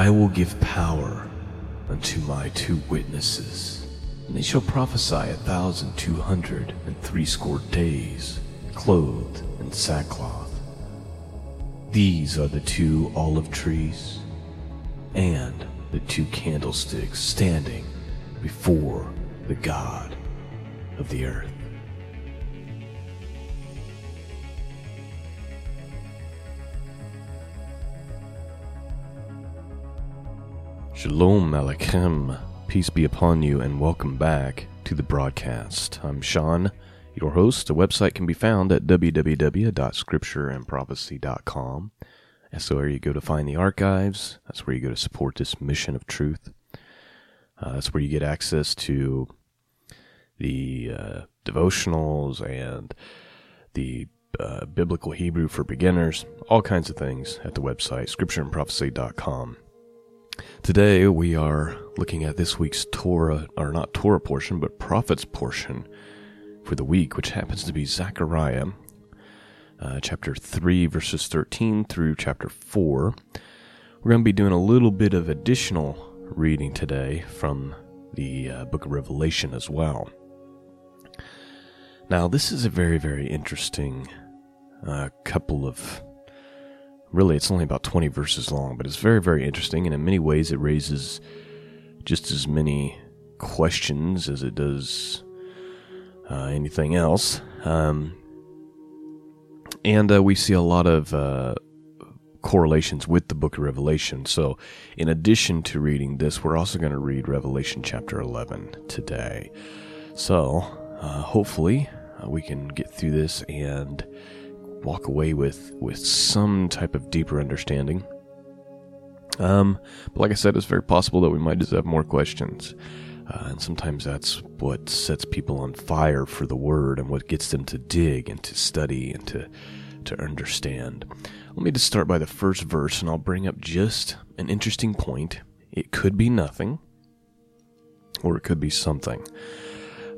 I will give power unto my two witnesses, and they shall prophesy a thousand two hundred and threescore days, clothed in sackcloth. These are the two olive trees and the two candlesticks standing before the God of the earth. Shalom Aleichem. Peace be upon you, and welcome back to the broadcast. I'm Sean, your host. The website can be found at www.scriptureandprophecy.com. That's where you go to find the archives. That's where you go to support this mission of truth. Uh, that's where you get access to the uh, devotionals and the uh, biblical Hebrew for beginners, all kinds of things at the website, scriptureandprophecy.com. Today we are looking at this week's Torah, or not Torah portion, but prophets portion for the week, which happens to be Zechariah, uh, chapter 3, verses 13 through chapter 4. We're going to be doing a little bit of additional reading today from the uh, book of Revelation as well. Now, this is a very, very interesting uh, couple of. Really, it's only about 20 verses long, but it's very, very interesting, and in many ways, it raises just as many questions as it does uh, anything else. Um, and uh, we see a lot of uh, correlations with the book of Revelation. So, in addition to reading this, we're also going to read Revelation chapter 11 today. So, uh, hopefully, uh, we can get through this and walk away with, with some type of deeper understanding. Um, but like I said, it's very possible that we might just have more questions. Uh, and sometimes that's what sets people on fire for the word and what gets them to dig and to study and to, to understand. Let me just start by the first verse, and I'll bring up just an interesting point. It could be nothing, or it could be something.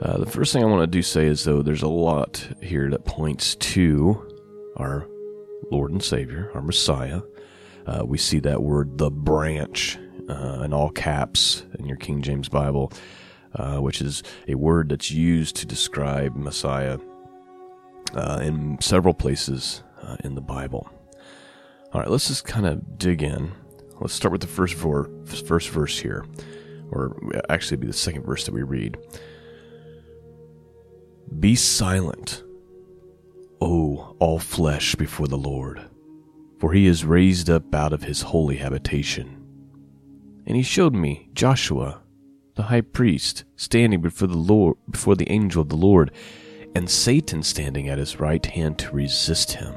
Uh, the first thing I want to do say is, though, there's a lot here that points to our Lord and Savior, our Messiah. Uh, we see that word, the branch, uh, in all caps in your King James Bible, uh, which is a word that's used to describe Messiah uh, in several places uh, in the Bible. All right, let's just kind of dig in. Let's start with the first, first verse here, or actually, be the second verse that we read. Be silent, O all flesh, before the Lord, for he is raised up out of his holy habitation. And he showed me Joshua, the high priest, standing before the Lord, before the angel of the Lord, and Satan standing at his right hand to resist him.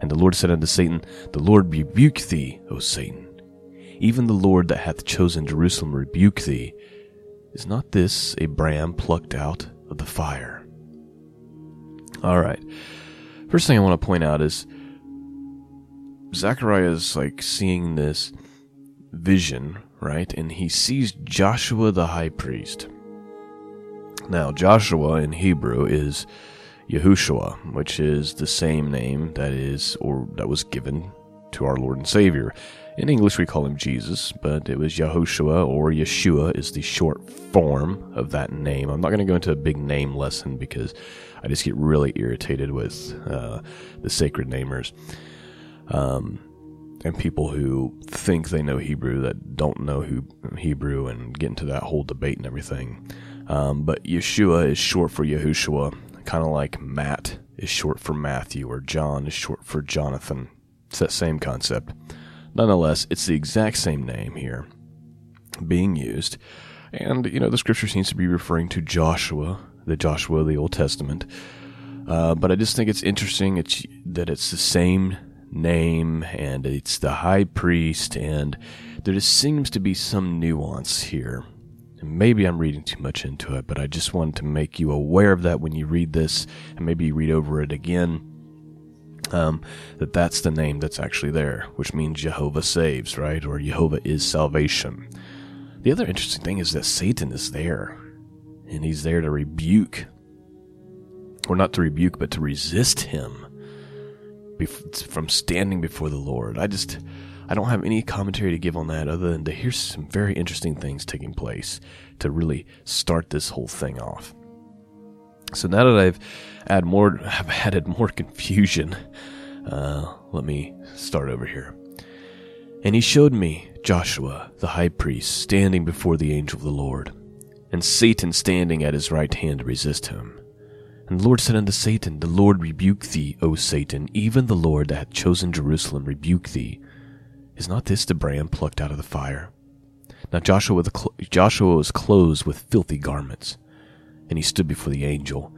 And the Lord said unto Satan, The Lord rebuke thee, O Satan. Even the Lord that hath chosen Jerusalem rebuke thee. Is not this a brand plucked out of the fire? All right. First thing I want to point out is Zechariah is like seeing this vision, right? And he sees Joshua the high priest. Now, Joshua in Hebrew is Yahushua, which is the same name that is or that was given to our Lord and Savior. In English, we call him Jesus, but it was Yahushua or Yeshua is the short form of that name. I'm not going to go into a big name lesson because I just get really irritated with uh, the sacred namers. Um, and people who think they know Hebrew that don't know who Hebrew and get into that whole debate and everything. Um, but Yeshua is short for Yahushua, kind of like Matt is short for Matthew or John is short for Jonathan. It's that same concept. Nonetheless, it's the exact same name here being used. And, you know, the scripture seems to be referring to Joshua, the Joshua of the Old Testament. Uh, but I just think it's interesting it's, that it's the same name and it's the high priest, and there just seems to be some nuance here. And maybe I'm reading too much into it, but I just wanted to make you aware of that when you read this, and maybe read over it again. Um, that that's the name that's actually there, which means Jehovah saves, right? Or Jehovah is salvation. The other interesting thing is that Satan is there, and he's there to rebuke, or not to rebuke, but to resist him from standing before the Lord. I just, I don't have any commentary to give on that other than to hear some very interesting things taking place to really start this whole thing off. So now that I've add more, have added more confusion, uh, let me start over here. And he showed me Joshua, the high priest, standing before the angel of the Lord, and Satan standing at his right hand to resist him. And the Lord said unto Satan, The Lord rebuke thee, O Satan, even the Lord that hath chosen Jerusalem rebuke thee. Is not this the brand plucked out of the fire? Now Joshua, Joshua was clothed with filthy garments, and he stood before the angel.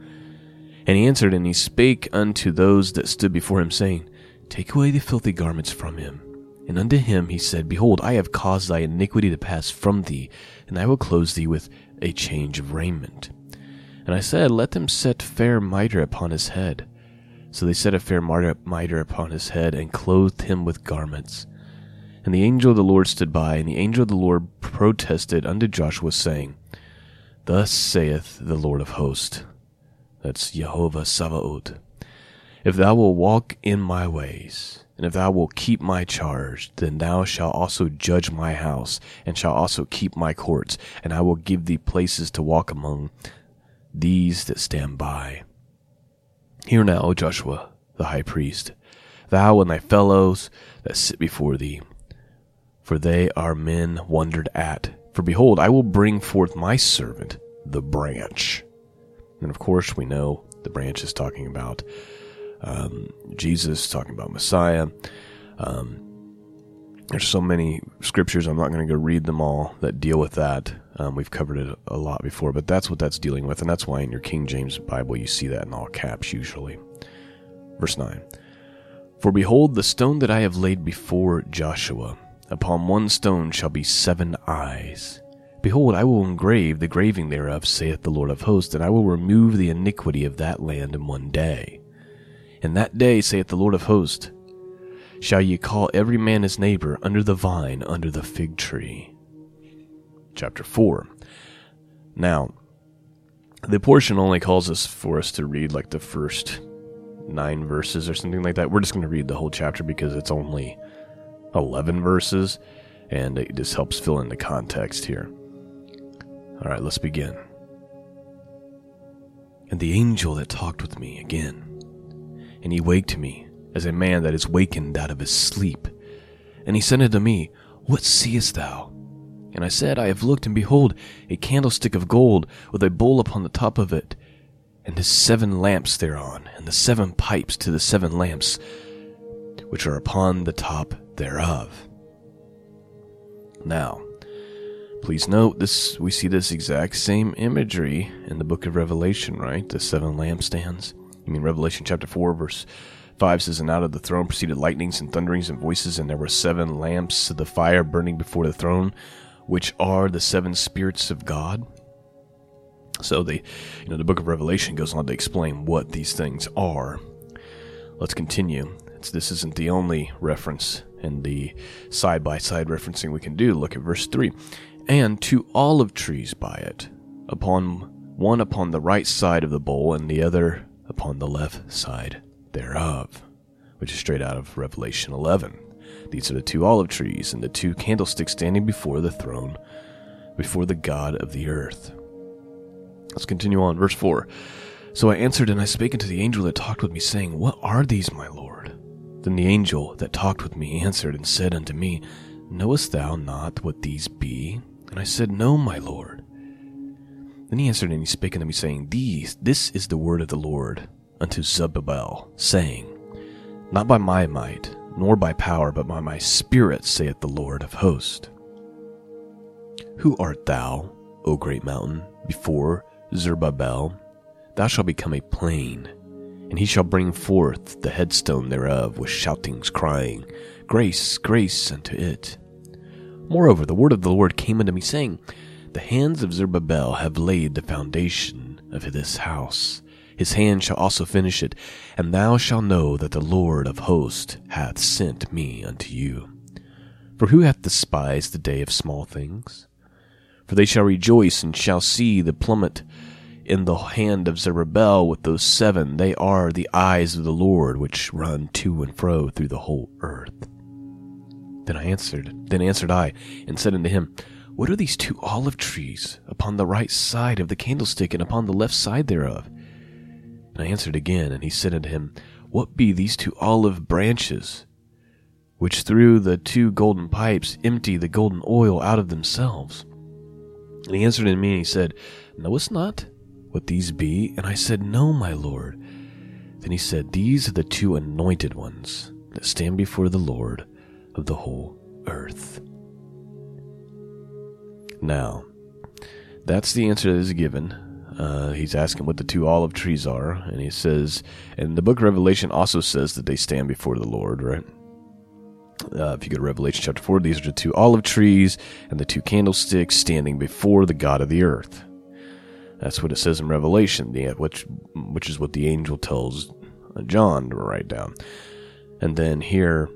And he answered, and he spake unto those that stood before him, saying, Take away the filthy garments from him. And unto him he said, Behold, I have caused thy iniquity to pass from thee, and I will clothe thee with a change of raiment. And I said, Let them set fair mitre upon his head. So they set a fair mitre upon his head, and clothed him with garments. And the angel of the Lord stood by, and the angel of the Lord protested unto Joshua, saying, Thus saith the Lord of hosts, that's Jehovah Sabaoth, if thou wilt walk in my ways, and if thou wilt keep my charge, then thou shalt also judge my house, and shalt also keep my courts, and I will give thee places to walk among these that stand by. Hear now, O Joshua, the high priest, thou and thy fellows that sit before thee, for they are men wondered at. For behold, I will bring forth my servant, the branch. And of course, we know the branch is talking about um, Jesus, talking about Messiah. Um, there's so many scriptures, I'm not going to go read them all that deal with that. Um, we've covered it a lot before, but that's what that's dealing with, and that's why in your King James Bible you see that in all caps usually. Verse 9 For behold, the stone that I have laid before Joshua, Upon one stone shall be seven eyes. Behold, I will engrave the graving thereof, saith the Lord of hosts, and I will remove the iniquity of that land in one day. In that day, saith the Lord of hosts, shall ye call every man his neighbor under the vine, under the fig tree. Chapter 4. Now, the portion only calls us for us to read like the first nine verses or something like that. We're just going to read the whole chapter because it's only 11 verses, and it just helps fill in the context here. All right, let's begin. And the angel that talked with me again, and he waked me as a man that is wakened out of his sleep. And he said unto me, What seest thou? And I said, I have looked, and behold, a candlestick of gold, with a bowl upon the top of it, and the seven lamps thereon, and the seven pipes to the seven lamps, which are upon the top thereof. Now, please note this we see this exact same imagery in the book of Revelation, right? The seven lampstands. You mean Revelation chapter 4 verse 5 says, And out of the throne proceeded lightnings and thunderings and voices, and there were seven lamps of the fire burning before the throne, which are the seven spirits of God. So the you know the book of Revelation goes on to explain what these things are. Let's continue. It's, this isn't the only reference and the side by side referencing we can do. Look at verse 3. And two olive trees by it, upon one upon the right side of the bowl, and the other upon the left side thereof, which is straight out of Revelation 11. These are the two olive trees and the two candlesticks standing before the throne, before the God of the earth. Let's continue on. Verse 4. So I answered and I spake unto the angel that talked with me, saying, What are these, my Lord? Then the angel that talked with me answered and said unto me, Knowest thou not what these be? And I said, No, my Lord. Then he answered and he spake unto me, saying, These, this is the word of the Lord unto Zerubbabel, saying, Not by my might, nor by power, but by my spirit, saith the Lord of hosts. Who art thou, O great mountain, before Zerubbabel? Thou shalt become a plain and he shall bring forth the headstone thereof with shoutings, crying, Grace, grace unto it. Moreover, the word of the Lord came unto me, saying, The hands of Zerubbabel have laid the foundation of this house. His hand shall also finish it, and thou shalt know that the Lord of hosts hath sent me unto you. For who hath despised the day of small things? For they shall rejoice and shall see the plummet in the hand of Zerubbabel with those seven. They are the eyes of the Lord which run to and fro through the whole earth. Then I answered, then answered I, and said unto him, What are these two olive trees upon the right side of the candlestick and upon the left side thereof? And I answered again, and he said unto him, What be these two olive branches, which through the two golden pipes empty the golden oil out of themselves? And he answered unto me, and he said, Knowest not what these be? And I said, No, my Lord. Then he said, These are the two anointed ones that stand before the Lord of the whole earth. Now, that's the answer that is given. Uh, he's asking what the two olive trees are, and he says, and the book of Revelation also says that they stand before the Lord, right? Uh, if you go to Revelation chapter 4, these are the two olive trees and the two candlesticks standing before the God of the earth. That's what it says in Revelation, which which is what the angel tells John to write down. And then here,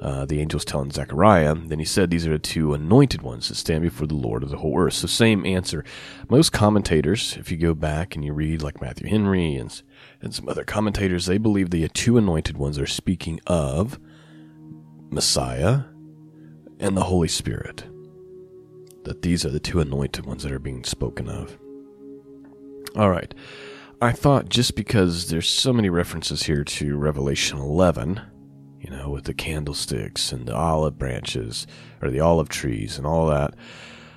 uh, the angel's telling Zechariah, then he said, These are the two anointed ones that stand before the Lord of the whole earth. So, same answer. Most commentators, if you go back and you read like Matthew Henry and, and some other commentators, they believe the two anointed ones are speaking of Messiah and the Holy Spirit. That these are the two anointed ones that are being spoken of. All right. I thought just because there's so many references here to Revelation 11, you know, with the candlesticks and the olive branches or the olive trees and all that,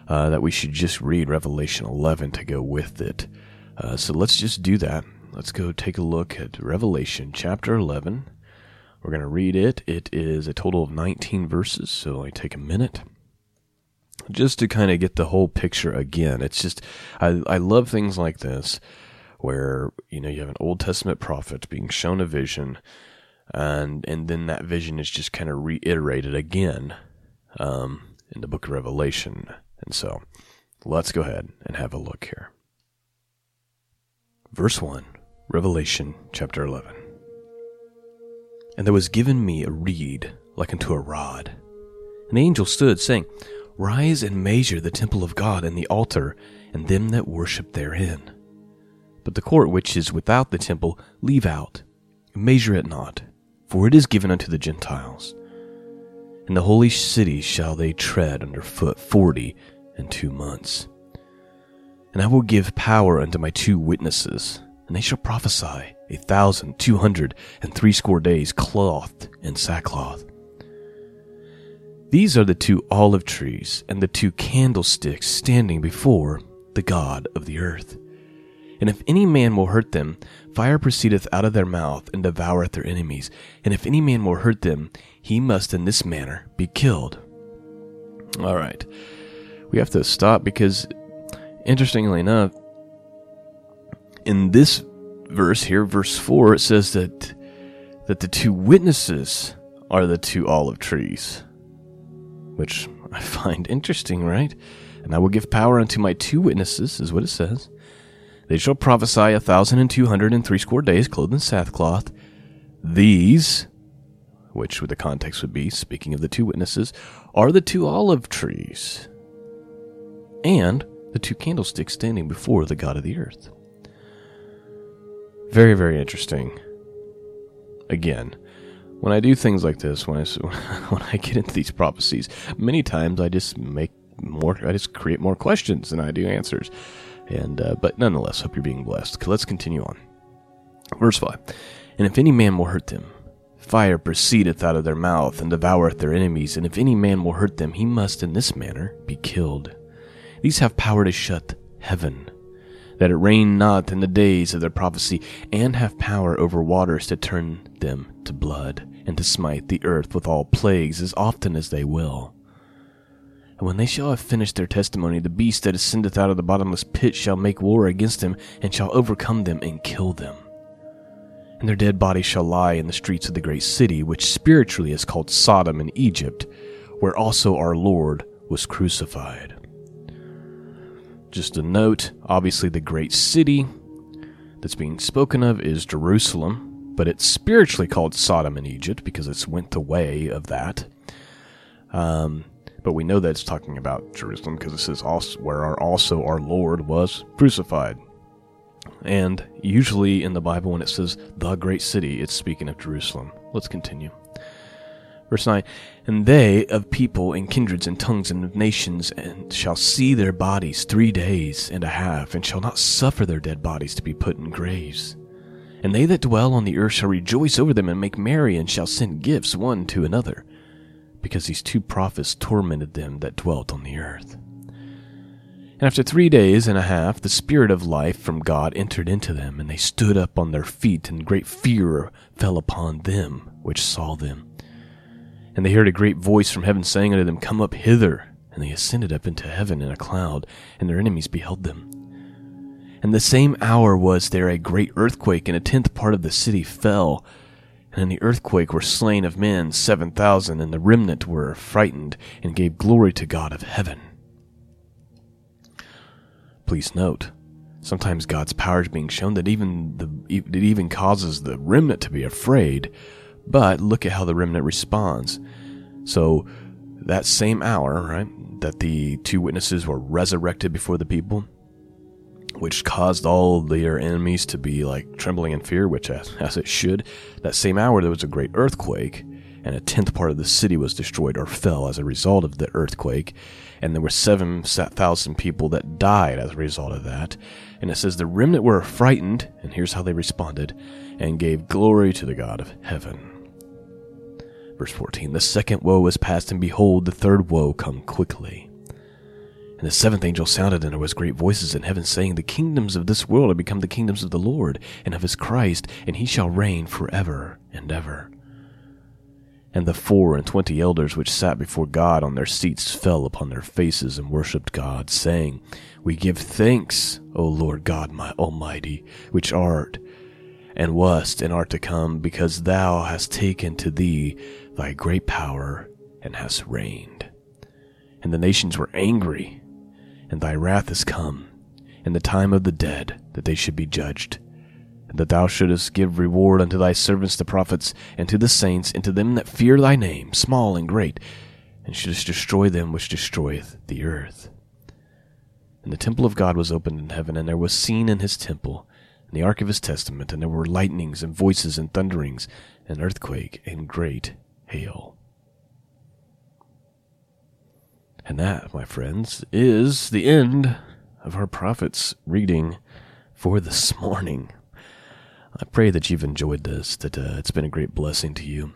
uh, that we should just read Revelation 11 to go with it. Uh, so let's just do that. Let's go take a look at Revelation chapter 11. We're going to read it. It is a total of 19 verses, so only take a minute just to kind of get the whole picture again. It's just, I, I love things like this where, you know, you have an Old Testament prophet being shown a vision and, and then that vision is just kind of reiterated again, um, in the book of Revelation. And so let's go ahead and have a look here. Verse 1, Revelation chapter 11. And there was given me a reed like unto a rod. An angel stood, saying, Rise and measure the temple of God and the altar, and them that worship therein. But the court which is without the temple leave out, measure it not, for it is given unto the Gentiles. In the holy city shall they tread under foot forty and two months. And I will give power unto my two witnesses, and they shall prophesy a thousand two hundred and threescore days clothed in sackcloth. These are the two olive trees and the two candlesticks standing before the God of the earth. And if any man will hurt them, fire proceedeth out of their mouth and devoureth their enemies. And if any man will hurt them, he must in this manner be killed. All right. We have to stop because, interestingly enough, in this verse here, verse 4, it says that, that the two witnesses are the two olive trees which I find interesting, right? And I will give power unto my two witnesses, is what it says. They shall prophesy a thousand and two hundred and threescore days, clothed in sackcloth. These, which the context would be, speaking of the two witnesses, are the two olive trees and the two candlesticks standing before the God of the earth. Very, very interesting. Again, when I do things like this, when I when I get into these prophecies, many times I just make more, I just create more questions than I do answers. And uh, but nonetheless, hope you're being blessed. Let's continue on. Verse five. And if any man will hurt them, fire proceedeth out of their mouth and devoureth their enemies. And if any man will hurt them, he must in this manner be killed. These have power to shut heaven that it rain not in the days of their prophecy, and have power over waters to turn them to blood and to smite the earth with all plagues as often as they will. And when they shall have finished their testimony, the beast that ascendeth out of the bottomless pit shall make war against them, and shall overcome them and kill them. And their dead bodies shall lie in the streets of the great city, which spiritually is called Sodom in Egypt, where also our Lord was crucified. Just a note obviously, the great city that's being spoken of is Jerusalem, but it's spiritually called Sodom in Egypt because it's went the way of that. Um, but we know that it's talking about Jerusalem because it says also where our, also our Lord was crucified. And usually in the Bible, when it says the great city, it's speaking of Jerusalem. Let's continue. Verse 9 And they of people and kindreds and tongues and of nations and shall see their bodies three days and a half, and shall not suffer their dead bodies to be put in graves. And they that dwell on the earth shall rejoice over them and make merry, and shall send gifts one to another, because these two prophets tormented them that dwelt on the earth. And after three days and a half, the Spirit of life from God entered into them, and they stood up on their feet, and great fear fell upon them which saw them. And they heard a great voice from heaven saying unto them, Come up hither. And they ascended up into heaven in a cloud, and their enemies beheld them. And the same hour was there a great earthquake, and a tenth part of the city fell. And in the earthquake were slain of men seven thousand, and the remnant were frightened, and gave glory to God of heaven. Please note, sometimes God's power is being shown that even the it even causes the remnant to be afraid. But look at how the remnant responds. So that same hour, right, that the two witnesses were resurrected before the people, which caused all their enemies to be like trembling in fear, which as, as it should. That same hour there was a great earthquake, and a tenth part of the city was destroyed or fell as a result of the earthquake and there were 7,000 people that died as a result of that. And it says the remnant were frightened, and here's how they responded, and gave glory to the God of heaven. Verse 14 The second woe was past, and behold, the third woe come quickly. And the seventh angel sounded, and there was great voices in heaven, saying, The kingdoms of this world are become the kingdoms of the Lord and of his Christ, and he shall reign forever and ever. And the four and twenty elders which sat before God on their seats fell upon their faces and worshipped God, saying, We give thanks, O Lord God my Almighty, which art, and wast, and art to come, because thou hast taken to thee thy great power, and hast reigned. And the nations were angry, and thy wrath is come, and the time of the dead, that they should be judged and that thou shouldest give reward unto thy servants the prophets, and to the saints, and to them that fear thy name, small and great, and shouldest destroy them which destroyeth the earth. And the temple of God was opened in heaven, and there was seen in his temple and the ark of his testament, and there were lightnings and voices and thunderings, and earthquake and great hail. And that, my friends, is the end of our prophet's reading for this morning. I pray that you've enjoyed this, that uh, it's been a great blessing to you.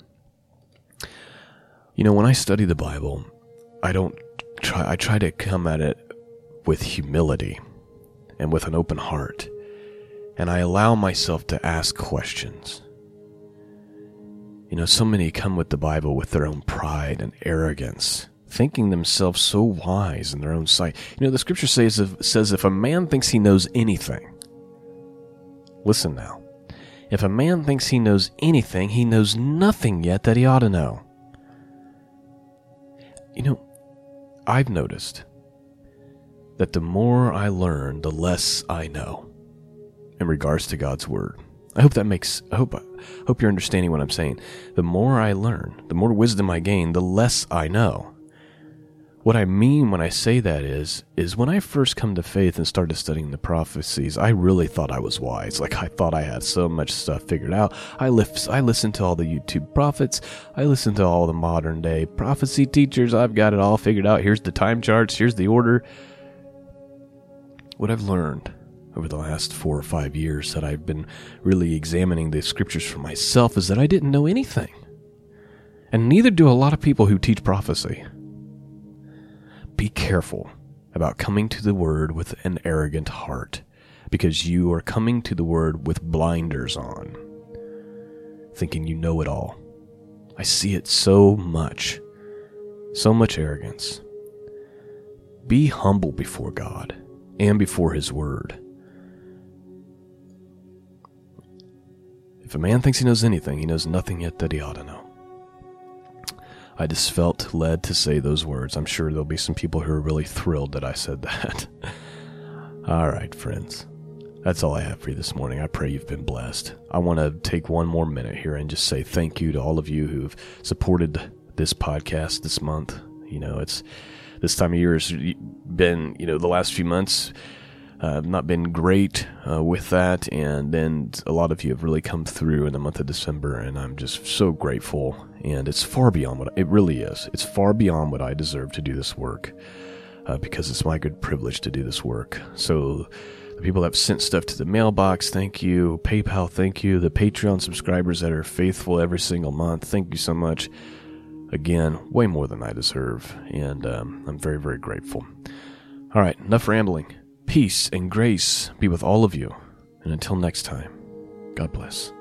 You know, when I study the Bible, I don't try, I try to come at it with humility and with an open heart, and I allow myself to ask questions. You know, so many come with the Bible with their own pride and arrogance, thinking themselves so wise in their own sight. You know, the scripture says if, says if a man thinks he knows anything, listen now, if a man thinks he knows anything, he knows nothing yet that he ought to know. You know, I've noticed that the more I learn, the less I know in regards to God's Word. I hope that makes I hope I hope you're understanding what I'm saying. The more I learn, the more wisdom I gain, the less I know. What I mean when I say that is, is when I first come to faith and started studying the prophecies, I really thought I was wise. Like I thought I had so much stuff figured out. I lift, I listened to all the YouTube prophets. I listened to all the modern day prophecy teachers. I've got it all figured out. Here's the time charts. Here's the order. What I've learned over the last four or five years that I've been really examining the scriptures for myself is that I didn't know anything. And neither do a lot of people who teach prophecy be careful about coming to the word with an arrogant heart, because you are coming to the word with blinders on, thinking you know it all. I see it so much, so much arrogance. Be humble before God and before His word. If a man thinks he knows anything, he knows nothing yet that he ought to know. I just felt led to say those words. I'm sure there'll be some people who are really thrilled that I said that. all right, friends. That's all I have for you this morning. I pray you've been blessed. I want to take one more minute here and just say thank you to all of you who've supported this podcast this month. You know, it's this time of year has been, you know, the last few months uh, not been great uh, with that, and then a lot of you have really come through in the month of December, and I'm just so grateful and it's far beyond what it really is. It's far beyond what I deserve to do this work, uh, because it's my good privilege to do this work. So, the people that have sent stuff to the mailbox, thank you. PayPal, thank you. The Patreon subscribers that are faithful every single month, thank you so much. Again, way more than I deserve, and um, I'm very, very grateful. All right, enough rambling. Peace and grace be with all of you, and until next time, God bless.